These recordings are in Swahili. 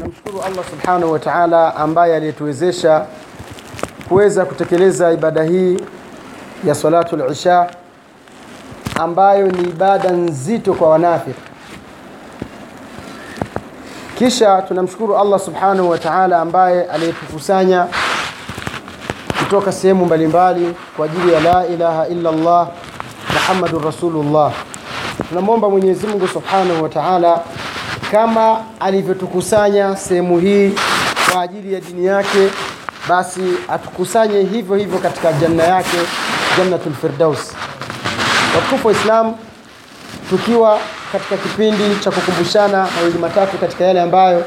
Namshukuru Allah subhanahu wa ta'ala ambaye aliyetuwezesha kuweza kutekeleza ibada hii ya salatul isha ambayo ni ibada nzito kwa wanafiki. Kisha tunamshukuru Allah subhanahu wa ta'ala ambaye aliyetukusanya kutoka sehemu mbalimbali kwa ajili ya la ilaha illa Allah Muhammadur Rasulullah. Tunamwomba Mwenyezi Mungu subhanahu wa ta'ala kama alivyotukusanya sehemu hii kwa ajili ya dini yake, basi atukusanye hivyo hivyo katika janna yake, jannatul firdaus. Watukufu wa Islam, tukiwa katika kipindi cha kukumbushana mawili matatu katika yale ambayo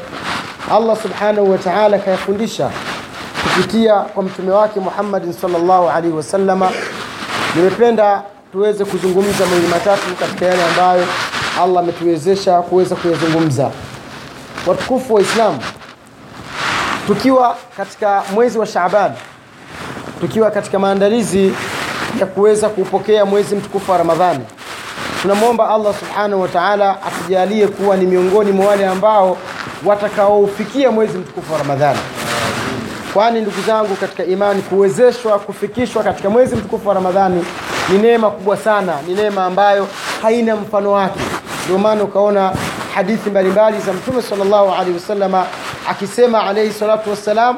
Allah subhanahu wa ta'ala kayafundisha kupitia kwa mtume wake Muhammad sallallahu alaihi wasallama, nimependa tuweze kuzungumza mawili matatu katika yale ambayo Allah ametuwezesha kuweza kuyazungumza. Watukufu wa Islam, tukiwa katika mwezi wa Shaaban, tukiwa katika maandalizi ya kuweza kupokea mwezi mtukufu wa Ramadhani, tunamwomba Allah subhanahu wa ta'ala atujalie kuwa ni miongoni mwa wale ambao watakaoufikia mwezi mtukufu wa Ramadhani. Kwani ndugu zangu katika imani, kuwezeshwa kufikishwa katika mwezi mtukufu wa Ramadhani ni neema kubwa sana, ni neema ambayo haina mfano wake. Ndio maana ukaona hadithi mbalimbali za Mtume sallallahu alaihi wasallama akisema alaihi salatu wassalam,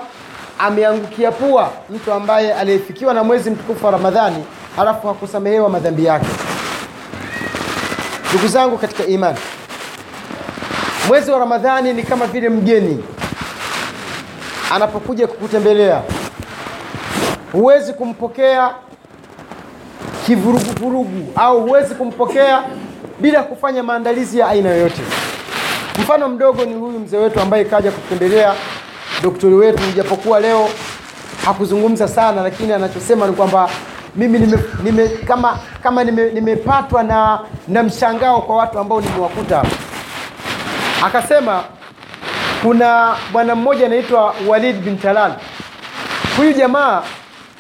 ameangukia pua mtu ambaye aliyefikiwa na mwezi mtukufu wa Ramadhani halafu hakusamehewa madhambi yake. Ndugu zangu katika imani, mwezi wa Ramadhani ni kama vile mgeni anapokuja kukutembelea, huwezi kumpokea kivuruguvurugu au huwezi kumpokea bila kufanya maandalizi ya aina yoyote. Mfano mdogo ni huyu mzee wetu ambaye kaja kutembelea doktori wetu, japokuwa leo hakuzungumza sana, lakini anachosema ni kwamba mimi nime, nime, kama kama nimepatwa na, na mshangao kwa watu ambao nimewakuta. Akasema kuna bwana mmoja anaitwa Walid bin Talal. Huyu jamaa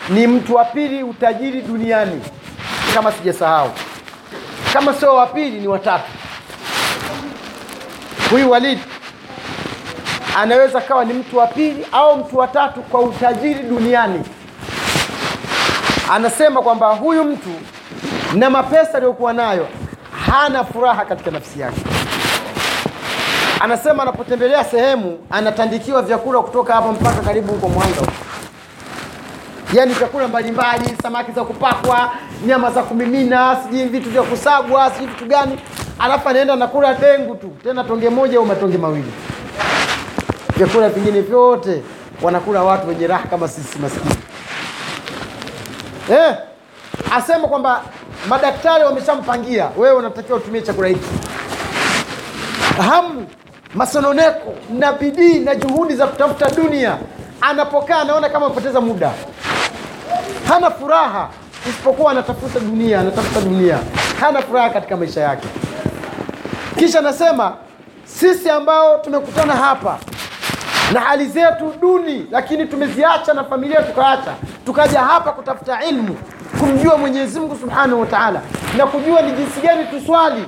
ni mtu wa pili utajiri duniani kama sijasahau, kama sio wa pili ni watatu. Huyu walidi anaweza kawa ni mtu wa pili au mtu wa tatu kwa utajiri duniani. Anasema kwamba huyu mtu na mapesa aliyokuwa nayo hana furaha katika nafsi yake. Anasema anapotembelea sehemu anatandikiwa vyakula kutoka hapa mpaka karibu huko Mwanga yaani vyakula mbalimbali, samaki za kupakwa, nyama za kumimina, sijui vitu vya kusagwa, sijui vitu gani, alafu anaenda nakula dengu tu, tena tonge moja au matonge mawili. Vyakula vingine vyote wanakula watu wenye raha kama sisi maskini. Eh, asema kwamba madaktari wameshampangia wewe unatakiwa utumie chakula hiki. Hamu, masononeko na bidii na juhudi za kutafuta dunia, anapokaa anaona kama amepoteza muda hana furaha isipokuwa anatafuta dunia, anatafuta dunia, hana furaha katika maisha yake. Kisha anasema sisi ambao tumekutana hapa na hali zetu duni, lakini tumeziacha na familia tukaacha, tukaja hapa kutafuta ilmu, kumjua Mwenyezi Mungu Subhanahu wa Ta'ala na kujua ni jinsi gani tuswali.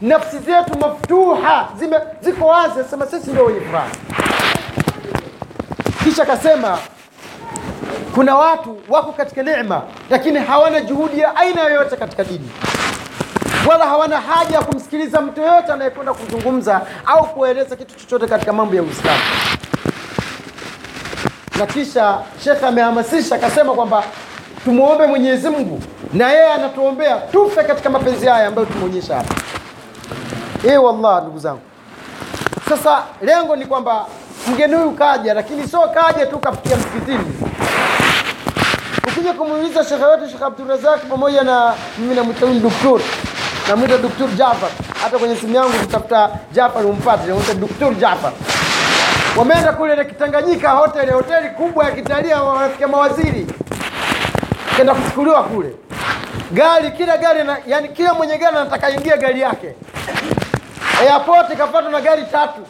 Nafsi zetu maftuha zime, ziko wazi, asema sisi ndio wenye furaha. Kisha akasema kuna watu wako katika neema lakini hawana juhudi ya aina yoyote katika dini, wala hawana haja ya kumsikiliza mtu yoyote anayekwenda kuzungumza au kueleza kitu chochote katika mambo ya Uislamu. Na kisha shekhe amehamasisha akasema kwamba tumwombe Mwenyezi Mungu na yeye anatuombea tufe katika mapenzi haya ambayo tumeonyesha hapa. Eh, wallah ndugu zangu, sasa lengo ni kwamba mgeni huyu kaja, lakini sio kaja tu kafikia msikitini ukija kumuuliza shekhe wetu Shekhe Abdurazak pamoja na mimi namwita huyu doktor, namwita doktor Jafar. Hata kwenye simu yangu kutafuta Jafar umpate, namwita doktor Jafar. Wameenda kule na Kitanganyika hoteli, hoteli kubwa ya kitalii, wanafikia mawaziri, kenda kuchukuliwa kule gari, kila gari na, yani kila mwenye gari anataka ingia gari yake. Airport kapatwa na gari tatu,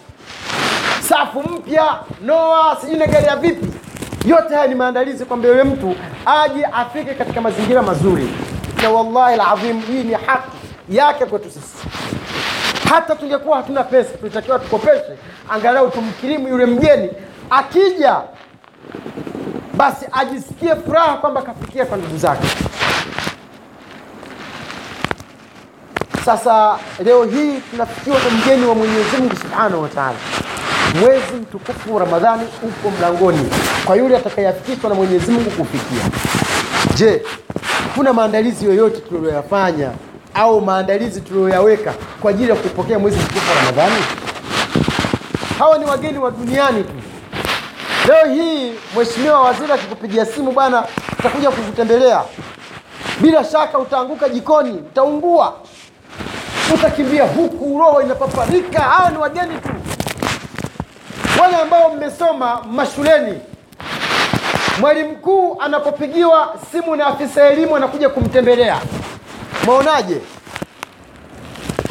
safu mpya, noa, sijui na gari ya vipi yote haya ni maandalizi kwamba yule mtu aje afike katika mazingira mazuri, na wallahi alazim, hii ni haki yake kwetu sisi. hata tungekuwa hatuna pesa tulitakiwa tukopeshe angalau tumkirimu yule mgeni. Akija basi ajisikie furaha kwamba kafikia kwa ndugu zake. Sasa leo hii tunafikiwa na mgeni wa mwenyezi mungu subhanahu wa taala mwezi mtukufu ramadhani upo mlangoni. Kwa yule atakayeafikishwa na mwenyezi mungu kufikia. Je kuna maandalizi yoyote tuliyoyafanya au maandalizi tuliyoyaweka kwa ajili ya kupokea mwezi mtukufu wa ramadhani? Hawa ni wageni wa duniani tu. Leo hii mheshimiwa waziri akikupigia simu bwana tutakuja kukutembelea bila shaka utaanguka jikoni utaungua. Utakimbia huku roho inapaparika. Hawa ni wageni tu ambao mashuleni. Mwalimu mkuu anapopigiwa simu na afisa elimu anakuja kumtembelea. Mwaonaje?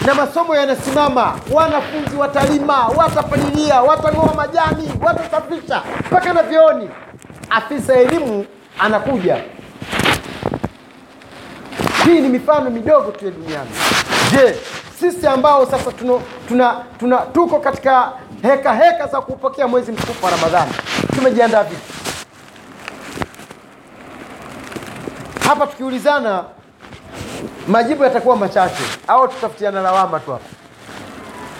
Na masomo yanasimama. Wanafunzi watalima watapalilia watang'oa majani watasafisha mpaka na vyooni afisa elimu anakuja. Hii ni mifano midogo tu ya duniani. Je sisi ambao sasa tuna, tuna, tuna, tuko katika heka heka za kupokea mwezi mtukufu wa ramadhani. Tumejiandaa vipi? Hapa tukiulizana majibu yatakuwa machache au tutafutiana lawama tu hapa.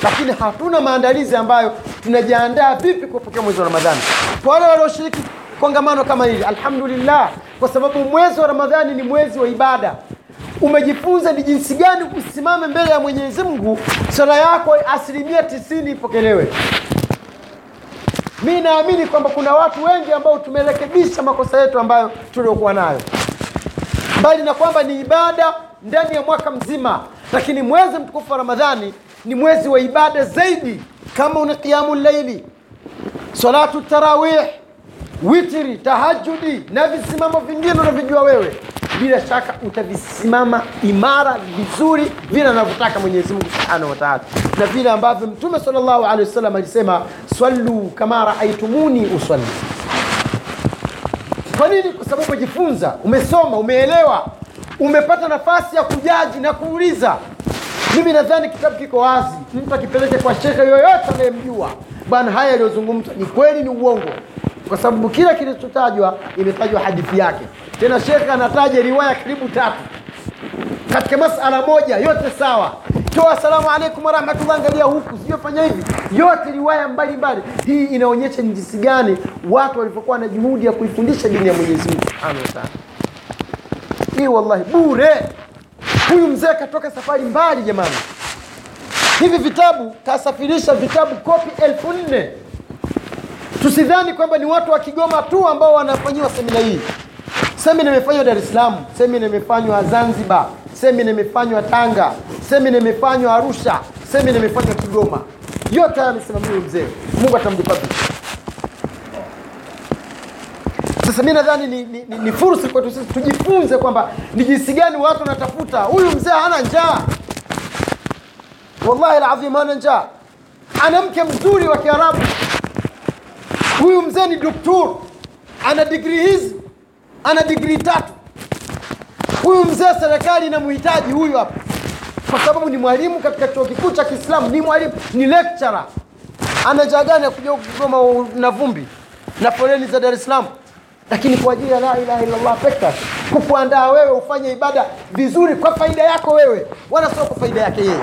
Lakini hatuna maandalizi ambayo tunajiandaa vipi kupokea mwezi wa ramadhani. Kwa wale walioshiriki kongamano kama hili alhamdulillah kwa sababu mwezi wa ramadhani ni mwezi wa ibada umejifunza ni jinsi gani usimame mbele ya mwenyezi mungu. Swala yako asilimia tisini ipokelewe. Mi naamini kwamba kuna watu wengi ambao tumerekebisha makosa yetu ambayo tuliokuwa nayo. Mbali na kwamba ni ibada ndani ya mwaka mzima lakini mwezi mtukufu wa ramadhani ni mwezi wa ibada zaidi kama una qiamu llaili salatu tarawih witri tahajudi na visimamo vingine unavyojua wewe. Bila shaka utavisimama imara vizuri vile anavyotaka mwenyezi mungu subhanahu wataala na vile ambavyo mtume sallallahu alaihi wasallam alisema swallu kama raaitumuni usalli. Kwa nini? Kwa sababu umejifunza umesoma umeelewa umepata nafasi ya kujaji na kuuliza. Mimi nadhani kitabu kiko wazi. Mtu akipeleke kwa shekhe yoyote anayemjua bwana haya yaliyozungumzwa ni kweli ni uongo kwa sababu kila kilichotajwa imetajwa hadithi yake. Tena shekhe anataja riwaya karibu tatu. Katika masala moja yote sawa. Toa asalamu alaikum warahmatullah angalia huku sijofanya hivi. Yote riwaya mbalimbali. Hii inaonyesha ni jinsi gani watu walivyokuwa na juhudi ya kuifundisha dini ya mwenyezi mungu. Subhanahu wataala hii wallahi bure. Huyu mzee katoka safari mbali jamani. Hivi vitabu kasafirisha vitabu kopi elfu nne tusidhani kwamba ni watu wa kigoma tu ambao wanafanyiwa semina hii. Semina imefanywa dar es salaam semina imefanywa zanzibar semina imefanywa tanga semina imefanywa arusha semina imefanywa kigoma. Yote haya amesimamia mzee. Mungu atamlipa sasa mi nadhani ni, ni, ni, ni fursa kwetu sisi tujifunze kwamba ni jinsi gani watu wanatafuta huyu mzee hana njaa. Wallahi ladhim hana njaa. Ana mke mzuri wa kiarabu huyu mzee ni doktor. Ana digrii hizi. Ana digrii tatu. Huyu mzee serikali inamhitaji huyu hapa. Kwa sababu ni mwalimu katika chuo kikuu cha kiislamu ni mwalimu ni lecturer. Ana njaa gani ya kuja kugoma na vumbi na foleni za dar es salaam? Lakini kwa ajili ya la ilaha illallah peke kukuandaa wewe ufanye ibada vizuri kwa faida yako wewe wala sio kwa faida yake yeye.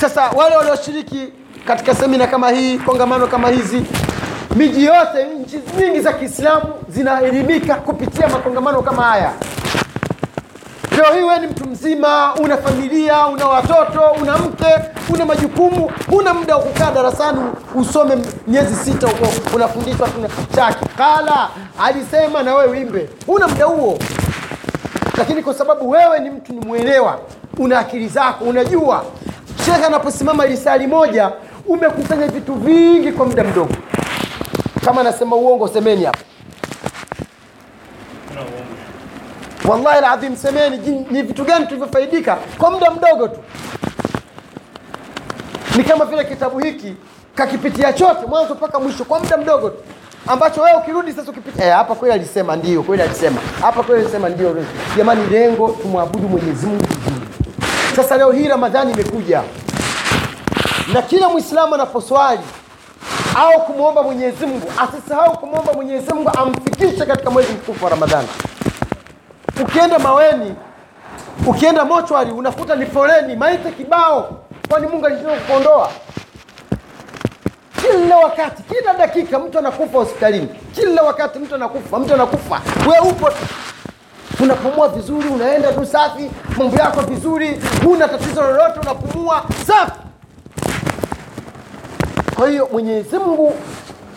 Sasa wale walioshiriki katika semina kama hii kongamano kama hizi miji yote nchi nyingi za kiislamu zinaelimika kupitia makongamano kama haya. Leo hii wewe ni mtu mzima una familia una watoto una mke una majukumu huna muda wa kukaa darasani usome miezi sita unafundishwa chaki kala alisema na wewe wimbe huna muda huo. Lakini kwa sababu wewe ni mtu ni mwelewa una akili zako unajua. Shekhe anaposimama lisali moja umekusanya vitu vingi kwa muda mdogo. Kama nasema uongo semeni hapo. Wallahi ladhim semeni. Ni vitu gani tulivyofaidika? Kwa muda mdogo tu. Ni kama vile kitabu hiki kakipitia chote mwanzo mpaka mwisho kwa muda mdogo tu. Ambacho wewe ukirudi sasa ukipitia eh, hapa kweli alisema ndio kweli alisema. Hapa kweli alisema ndio jamani lengo tumwabudu mwenyezi mungu sasa leo hii ramadhani imekuja na kila mwislamu anaposwali au kumwomba mwenyezi mungu asisahau kumwomba mwenyezi mungu amfikishe katika mwezi mtukufu wa ramadhani. Ukienda maweni ukienda mochwari unakuta ni foleni maite kibao kwani mungu alishinda kukuondoa? Kila wakati kila dakika mtu anakufa hospitalini. Kila wakati mtu anakufa mtu anakufa. We upo unapumua vizuri unaenda tu safi mambo yako vizuri huna tatizo lolote unapumua safi kwa hiyo mwenyezi mungu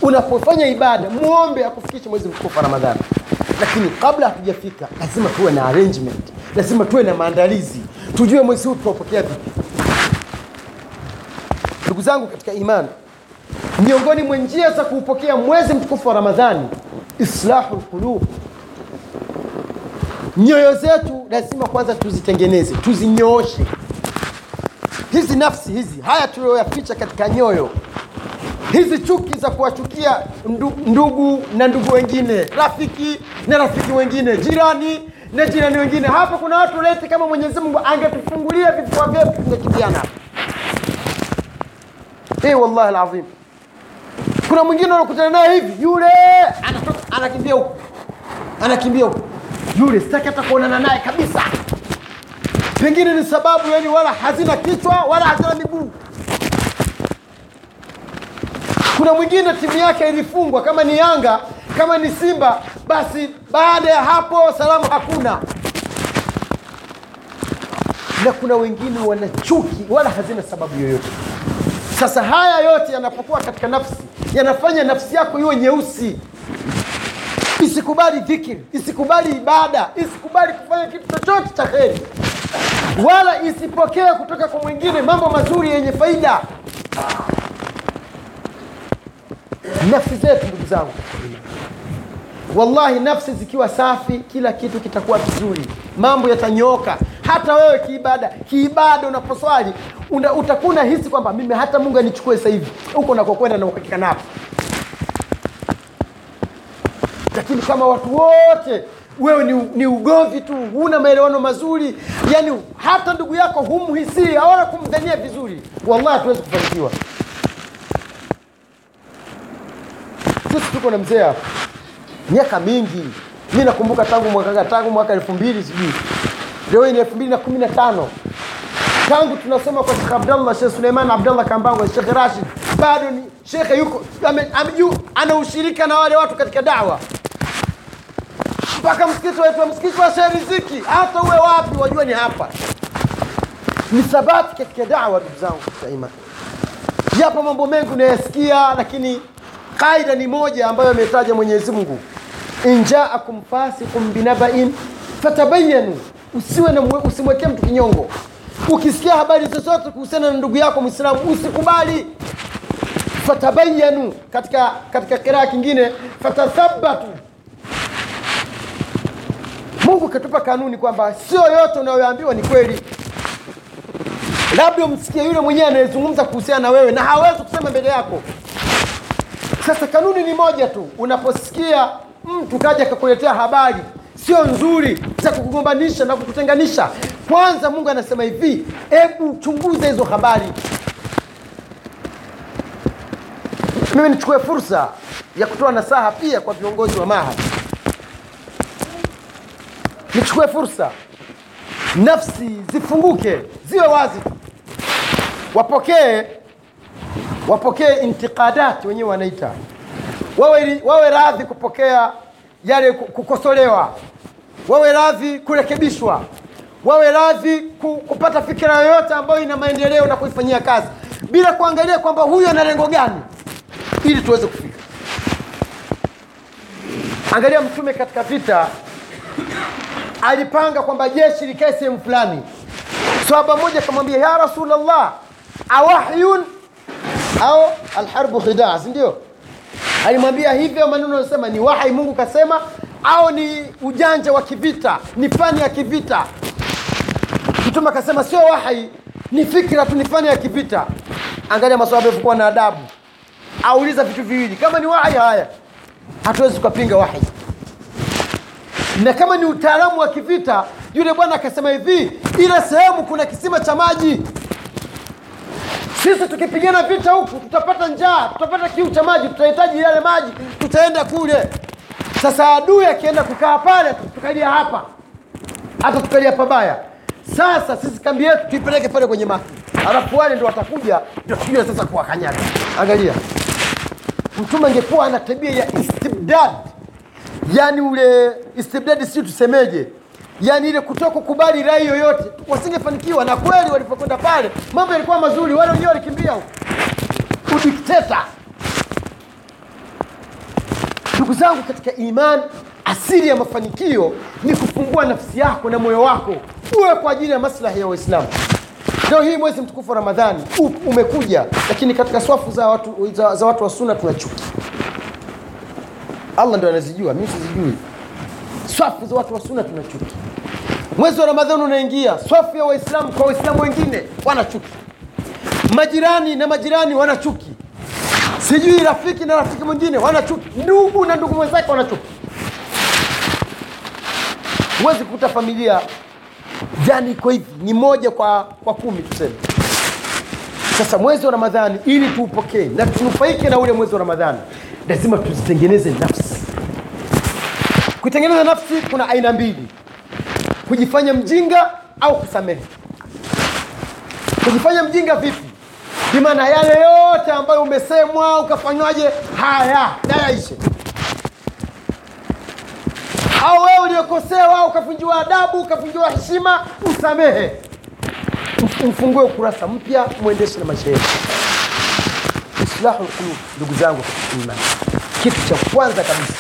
unapofanya ibada muombe akufikishe mwezi mtukufu wa ramadhani. Lakini kabla hatujafika lazima tuwe na arrangement lazima tuwe na maandalizi. Tujue mwezi huu tunaupokea vipi. Ndugu zangu katika imani miongoni mwa njia za kuupokea mwezi mtukufu wa ramadhani islahu lqulub nyoyo zetu lazima kwanza tuzitengeneze tuzinyooshe. Hizi nafsi hizi haya tuliyoyaficha katika nyoyo hizi chuki za kuwachukia ndu, ndugu na ndugu wengine rafiki na rafiki wengine jirani na jirani wengine. Hapa kuna watu leti kama mwenyezi mungu angetufungulia vifua vyetu tungekimbiana. Hey, wallahi alazim. Kuna mwingine unakutana naye hivi yule anakimbia huku anakimbia huku. Yule sitaki hata kuonana naye kabisa. Pengine ni sababu yani wala hazina kichwa wala hazina miguu kuna mwingine timu yake ilifungwa kama ni yanga kama ni simba basi baada ya hapo salamu hakuna. Na kuna wengine wana chuki wala hazina sababu yoyote. Sasa haya yote yanapokuwa katika nafsi yanafanya nafsi yako iwe nyeusi. Isikubali dhikiri isikubali ibada isikubali kufanya kitu chochote cha heri wala isipokee kutoka kwa mwingine mambo mazuri yenye faida nafsi zetu ndugu zangu. Wallahi nafsi zikiwa safi kila kitu kitakuwa vizuri mambo yatanyoka. Hata wewe kiibada kiibada unaposwali una, utakuwa unahisi kwamba mimi hata mungu anichukue sasa hivi. Huko unakokwenda na uhakika napo. Lakini kama watu wote wewe ni, ni ugomvi tu huna maelewano mazuri yani hata ndugu yako humhisii awala kumdhania vizuri. Wallahi hatuwezi kufanikiwa tuko na mzee hapa. Miaka mingi. Mi nakumbuka tangu mwaka tangu mwaka elfu mbili sijui. Leo ni elfu mbili na kumi na tano. Tangu tunasoma kwa Sheikh abdallah Sheikh suleiman abdallah kambango Sheikh rashid bado ni shekhe yuko ame, ame, ana ushirika na wale watu katika dawa. Mpaka msikiti waitwa msikiti wa Sheikh riziki hata uwe wapi wajua ni hapa. Ni sabati katika dawa ndugu zangu daima. Yapo mambo mengi unayasikia lakini kaida ni moja ambayo ametaja mwenyezi mungu. Injaakum fasikum binabain fatabayanu usiwe na mwe- usimwekee mtu kinyongo. Ukisikia habari zozote kuhusiana na ndugu yako mwislamu usikubali. Fatabayanu katika katika kiraa kingine fatathabatu mungu katupa kanuni kwamba sio yote unayoambiwa ni kweli. Labda umsikie yule mwenyewe anayezungumza kuhusiana na wewe na hawezi kusema mbele yako sasa kanuni ni moja tu. Unaposikia mtu kaja akakuletea habari sio nzuri za kukugombanisha na kukutenganisha. Kwanza mungu anasema hivi hebu chunguza hizo habari. Mimi nichukue fursa ya kutoa nasaha pia kwa viongozi wa maha. Nichukue fursa. Nafsi zifunguke ziwe wazi. Wapokee wapokee intiqadat wenyewe wanaita. Wawe, wawe radhi kupokea yale kukosolewa. Wawe radhi kurekebishwa. Wawe radhi kupata fikira yoyote ambayo ina maendeleo na kuifanyia kazi bila kuangalia kwamba huyu ana lengo gani ili tuweze kufika. Angalia mtume katika vita alipanga kwamba jeshi likae sehemu fulani. Sahaba moja akamwambia ya rasulllah awahyun au alharbu khidaa sindio alimwambia hivyo maneno anasema ni wahai mungu kasema au ni ujanja wa kivita ni fani ya kivita? Mtume akasema sio wahai ni fikra tu ni fani ya kivita. Angalia maswahaba alivyokuwa na adabu. Auliza vitu viwili kama ni wahai haya. Hatuwezi tukapinga wahai na kama ni utaalamu wa kivita yule bwana akasema hivi ile sehemu kuna kisima cha maji sisi tukipigana vita huku tutapata njaa tutapata kiu cha maji tutahitaji yale maji tutaenda kule. Sasa adui akienda kukaa pale tukalia hapa. Hata tukalia pabaya. Sasa sisi kambi yetu tuipeleke pale kwenye maki alafu wale ndo watakuja ndio tujue sasa kuwakanyaga. Angalia. Mtume angekuwa ana tabia ya istibdad. Yani ule istibdad si tusemeje yani ile kutoka kukubali rai yoyote wasingefanikiwa. Na kweli walipokwenda pale mambo yalikuwa mazuri wale wenyewe walikimbia. Udikteta. Ndugu zangu katika iman asili ya mafanikio ni kufungua nafsi yako na moyo wako uwe kwa ajili ya maslahi ya waislamu. Leo hii mwezi mtukufu wa ramadhani umekuja lakini katika swafu za watu, za, za watu wa sunna tuna chuki. Allah ndo anazijua mimi sizijui. Swafu za watu wa sunna tuna chuki mwezi wa ramadhani unaingia. Swafu ya waislamu kwa waislamu wengine wana chuki. Majirani na majirani wana chuki. Sijui rafiki na rafiki mwingine wana chuki. Ndugu na ndugu mwenzake wana huwezi kukuta familia jani iko hivi ni moja kwa, kwa kumi tuseme. Sasa mwezi wa ramadhani ili tuupokee na tunufaike na ule mwezi wa ramadhani lazima tuzitengeneze nafsi. Kuitengeneza nafsi kuna aina mbili kujifanya mjinga au kusamehe. Kujifanya mjinga vipi? Bimaana yale yote ambayo umesemwa ukafanywaje? Haya nayaishe au wewe uliokosewa ukavunjiwa adabu ukavunjiwa heshima usamehe. Mfungue ukurasa mpya mwendeshe na maisha yetu. Islahu ndugu zangu imani. Kitu cha kwanza kabisa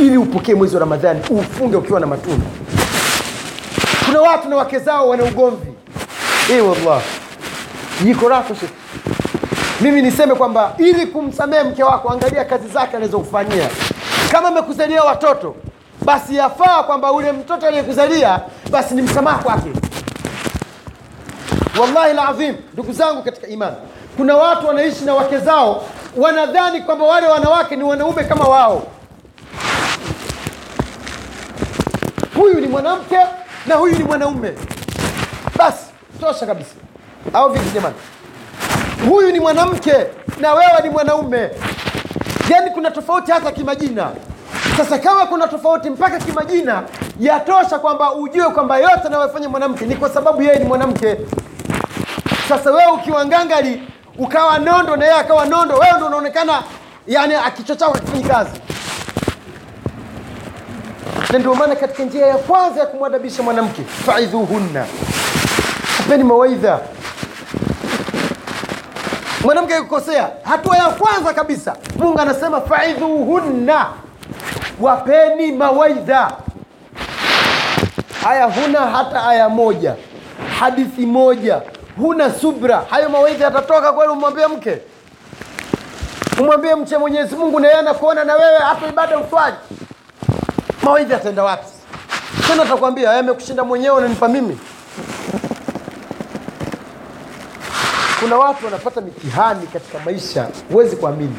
ili upokee mwezi wa ramadhani ufunge ukiwa na matunda kuna watu na wake zao wana ugomvi. E wallah jiko lako mimi niseme kwamba ili kumsamehe mke wako angalia kazi zake anazokufanyia kama amekuzalia watoto basi yafaa kwamba ule mtoto aliyekuzalia basi ni msamaha kwake. Wallahi ladhim ndugu zangu katika imani kuna watu wanaishi na wake zao wanadhani kwamba wale wanawake ni wanaume kama wao. Huyu ni mwanamke na huyu ni mwanaume. Basi tosha kabisa. Au vipi jamani? Huyu ni mwanamke na wewe ni mwanaume. Yaani kuna tofauti hata kimajina. Sasa kama kuna tofauti mpaka kimajina yatosha kwamba ujue kwamba yote anayofanya mwanamke ni kwa sababu yeye ni mwanamke. Sasa wewe ukiwa ngangali ukawa nondo na yeye akawa nondo wewe ndo unaonekana yani kichwa chako hakifanyi kazi na ndio maana katika njia ya kwanza ya kumwadabisha mwanamke faidhuhunna. Apeni mawaidha. Mwanamke akikosea hatua ya kwanza kabisa mungu anasema faidhuhunna. Wapeni mawaidha. Haya, huna hata aya moja hadithi moja huna subra. Hayo mawaidha yatatoka kweli umwambie mke? Umwambie mche mwenyezi mungu na yeye anakuona na wewe hata ibada uswaji mawaidha yataenda wapi? Tena atakwambia yamekushinda mwenyewe unanipa mimi. Kuna watu wanapata mitihani katika maisha huwezi kuamini.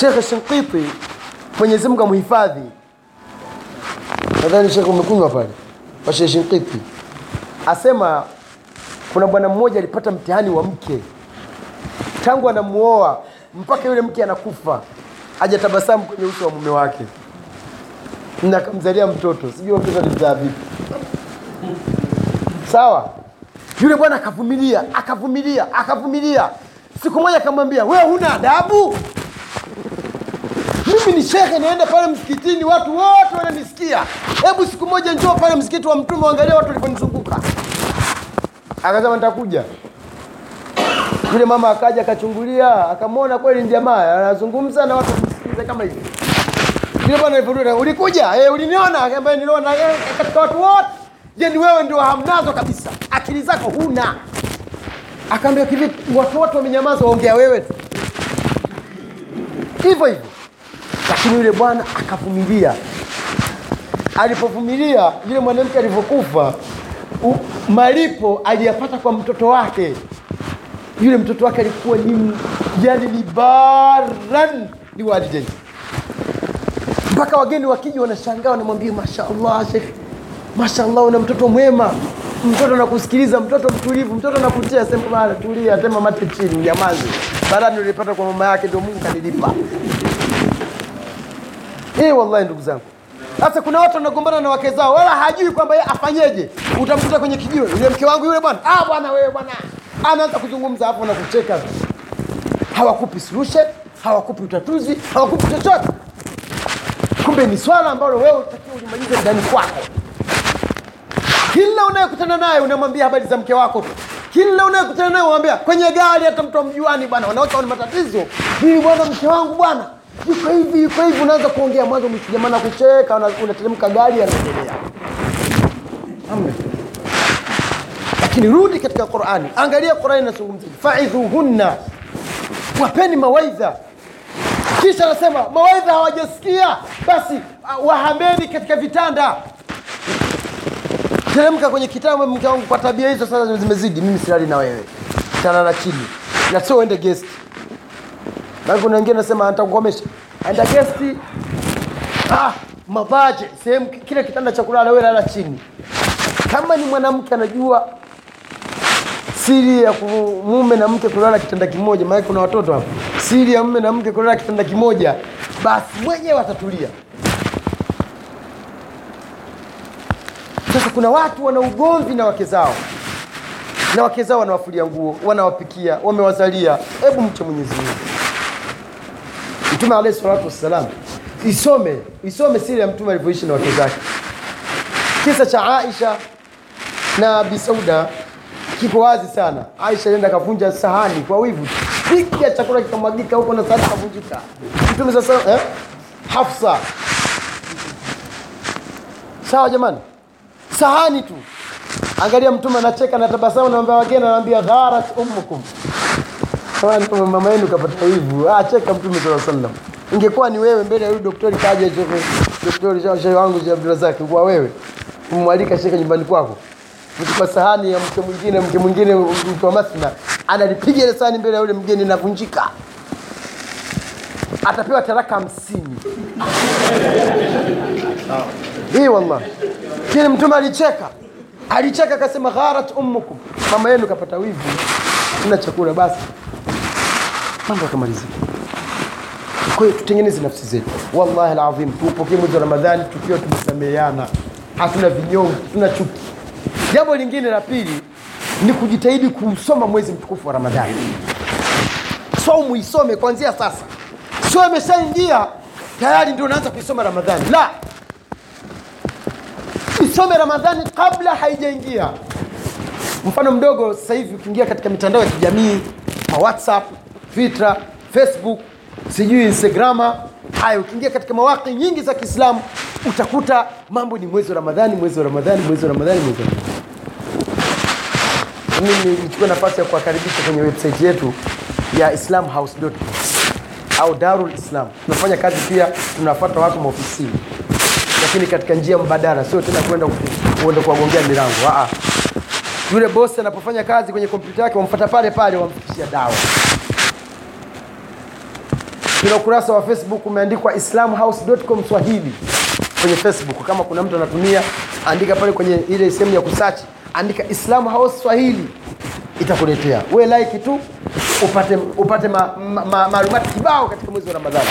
Shekhe shinkiti mwenyezi mungu amhifadhi nadhani shekhe umekunywa pale washe shinkiti asema kuna bwana mmoja alipata mtihani wa mke. Tangu anamuoa mpaka yule mke anakufa hajatabasamu kwenye uso wa mume wake. Na akamzalia mtoto. Sijui mtoto alimzaa vipi. Sawa? Yule bwana akavumilia akavumilia akavumilia. Siku moja akamwambia wewe huna adabu? Mimi ni shehe, naenda pale msikitini watu wote wananisikia. Hebu siku moja njoo pale msikiti wa mtume angalia watu walivyonizunguka. Akasema nitakuja. Yule mama akaja akachungulia akamwona kweli jamaa anazungumza na watu kumsikiliza kama hivi. Yule bwana aliporudi ulikuja? Eh, uliniona akaambia niliona eh, katika watu wote. Je ni wewe ndio hamnazo kabisa? Akili zako huna. Akaambia kivipi watu wote wamenyamaza waongea wewe tu. Hivyo hivyo. Lakini yule bwana akavumilia. Alipovumilia yule mwanamke alivyokufa malipo aliyapata kwa mtoto wake. Yule mtoto wake alikuwa ni yani ni baran walidain mpaka wageni wakija wanashangaa wanamwambia mashaallah shekh mashaallah una mtoto mwema mtoto nakusikiliza mtoto mtulivu mtoto nakutia sema bana tulia tema mate chini unyamaze barani ulipata kwa mama yake ndio mungu kanilipa Eh, wallahi ndugu zangu. Sasa kuna watu wanagombana na wake zao wala hajui kwamba yeye afanyeje. Utamkuta kwenye kijiwe, yule mke wangu yule bwana, ah bwana wewe bwana. Anaanza kuzungumza hapo na kucheka. Hawakupi solution, hawakupi utatuzi, hawakupi chochote. Kumbe ni swala ambalo wewe utakiwa ulimalize ndani kwako. Kila unayekutana naye unamwambia habari za mke wako tu. Kila unayekutana naye unamwambia kwenye gari, hata mtu amjuani bwana, wanawake wana matatizo. Mimi bwana, mke wangu bwana yuko hivi yuko hivi, unaanza kuongea mwanzo, mwisho jamaa na kucheka, unateremka gari, anaendelea. Lakini rudi katika Qur'ani, angalia Qur'ani inazungumzia faidhuhunna, wapeni mawaidha. Kisha anasema mawaidha hawajasikia. Basi uh, wahameni katika vitanda. Teremka kwenye kitanda mke wangu kwa tabia hizo sasa zimezidi. Mimi silali na wewe. Talala chini. Na sio uende gesti kuna wengine nasema ntakukomesha aenda gesti ah mabaje. Sehemu kile kitanda cha kulala wewe lala chini. Kama ni mwanamke anajua siri ya mume na mke kulala kitanda kimoja maana kuna watoto hapo siri ya mume na mke kulala kitanda kimoja basi mwenyewe atatulia. Sasa kuna watu wana ugomvi na wake zao. Na wake zao wanawafulia nguo wanawapikia wamewazalia. Hebu mche mwenyezi mungu. Mtume alayhi salatu wassalam isome isome siri ya mtume alivyoishi na wake zake. Kisa cha aisha na bisauda kiko wazi sana. Aisha alienda akavunja sahani kwa wivu. Piki chakula kikamwagika huko na sahani kavunjika mtume sasa eh? hafsa. Sawa jamani? Sahani tu. Angalia mtume anacheka na tabasamu naambia wageni anaambia gharat ummukum. Mama yenu kapata wivu. ah, mtume saa sallam ingekuwa ni wewe mbele ya huyu doktori kaja shehe wangu Sheikh Abdulrazak ingekuwa wewe kumwalika shekhe nyumbani kwako kuchukua sahani ya mke mwingine mke mwingine mtu wa masna analipiga ile sahani mbele ya yule mgeni inavunjika atapewa taraka hamsini. Hii wallahi, kile mtume alicheka. Alicheka akasema gharat ummukum. Mama yenu kapata wivu. Na chakula basi. Mambo yakamalizika. Kwa hiyo tutengeneze nafsi zetu. Wallahi alazim tuupokee mwezi wa ramadhani tukiwa tumesameheana. Hatuna vinyongo hatuna chuki jambo lingine la pili ni kujitahidi kuusoma mwezi mtukufu wa ramadhani. Somu isome kuanzia sasa. Sio imeshaingia tayari ndio unaanza kuisoma ramadhani. La! Isome ramadhani kabla haijaingia. Mfano mdogo sasa hivi ukiingia katika mitandao ya kijamii ma whatsapp twitter facebook sijui instagrama haya ukiingia katika mawaki nyingi za kiislamu utakuta mambo ni mwezi wa ramadhani mwezi wa ramadhani mwezi wa ramadhani mwezi wa ramadhani. Mimi nichukue nafasi ya kuwakaribisha kwenye website yetu ya islamhouse.com au darul islam. Tunafanya kazi pia tunafuata watu maofisini. Lakini katika njia mbadala sio tena kwenda kuenda kuwagongea milango. Aa. yule bosi anapofanya kazi kwenye kompyuta yake wamfuata pale pale wamfikishia dawa. Kuna ukurasa wa facebook umeandikwa islamhouse.com swahili kwenye facebook. Kama kuna mtu anatumia andika pale kwenye ile sehemu ya kusearch, andika islam house swahili itakuletea. We like tu upate upate maalumati ma, ma, kibao katika mwezi wa ramadhani.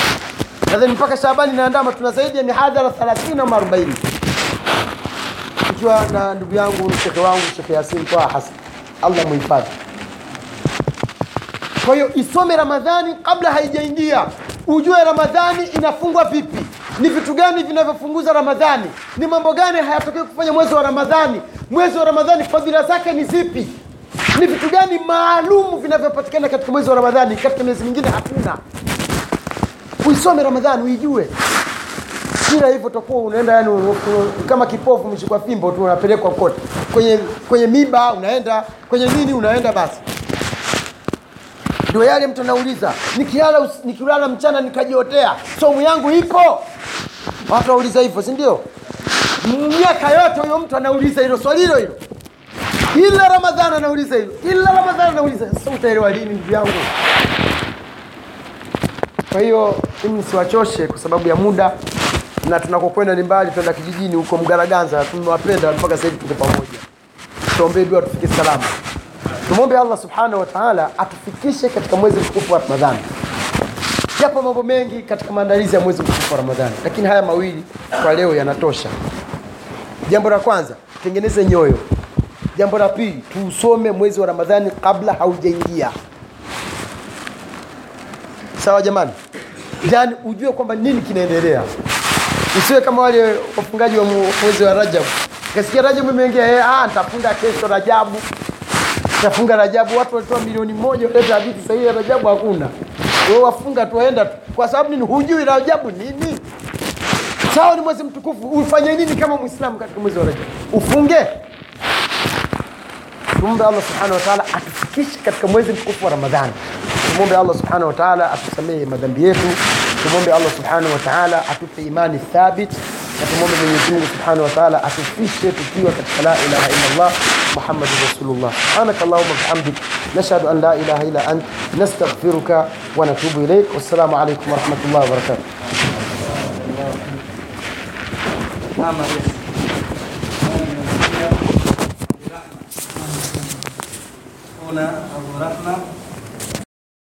Nadhani mpaka shabani naandama tuna zaidi ya mihadhara 30 ama 40 ikiwa na ndugu yangu shekhe wangu shekhe yasin toa hasan allah muhifadhi. Kwa hiyo isome ramadhani kabla haijaingia. Ujue ramadhani inafungwa vipi ni vitu gani vinavyofunguza ramadhani? Ni mambo gani hayatokei kufanya mwezi wa ramadhani? Mwezi wa ramadhani fadhila zake ni zipi? Ni vitu gani maalumu vinavyopatikana katika mwezi wa ramadhani? Katika miezi mingine hakuna uisome ramadhani uijue. Bila hivyo utakuwa unaenda yani kama kipofu mshikwa fimbo tu unapelekwa kote. Kwenye kwenye miba unaenda kwenye nini unaenda basi ndio yale mtu anauliza. Nikilala nikilala mchana nikajiotea somu yangu ipo? Watu wauliza hivyo si ndio? Miaka yote huyo mtu anauliza hilo swali hilo hilo. Kila ramadhani anauliza hilo. Kila ramadhani anauliza sasa utaelewa lini ndugu yangu? Kwa hiyo mimi nisiwachoshe kwa sababu ya muda na tunakokwenda ni mbali, tuenda kijijini huko Mgaraganza, tumewapenda mpaka sasa hivi tuko pamoja. Tuombee dua tufike salama. Tumwombe Allah subhanahu wa ta'ala atufikishe katika mwezi mtukufu wa Ramadhani. Yapo mambo mengi katika maandalizi ya mwezi mtukufu wa Ramadhani, lakini haya mawili kwa leo yanatosha. Jambo la kwanza, tengeneze nyoyo. Jambo la pili, tuusome mwezi wa Ramadhani kabla haujaingia. Sawa jamani, yani ujue kwamba nini kinaendelea, usiwe kama wale wafungaji wa mwezi wa rajabu Kasikia rajabu imeingia, eh, ah, nitafunga kesho Rajabu, nitafunga Rajabu. Watu walitoa milioni moja leta hadithi sahihi ya Rajabu, hakuna. Wewe wafunga tuwaenda tu, kwa sababu nini? Hujui Rajabu nini. Sawa, ni mwezi mtukufu, ufanye nini kama Muislamu katika mwezi wa Rajabu? Ufunge? Tumombe Allah subhanahu wa ta'ala atufikishe katika mwezi mtukufu wa Ramadhani. Tumombe Allah subhanahu wa ta'ala atusamehe madhambi yetu. Tumombe Allah subhanahu wa ta'ala atupe imani thabit, natumombe mwenyezi mungu subhanahu wataala atufishe tukiwa katika la ilaha illa llah محمد رسول الله. سبحانك اللهم وبحمدك نشهد أن لا إله إلا أنت نستغفرك ونتوب إليك. والسلام عليكم ورحمة الله وبركاته. هنا أبو رحمة.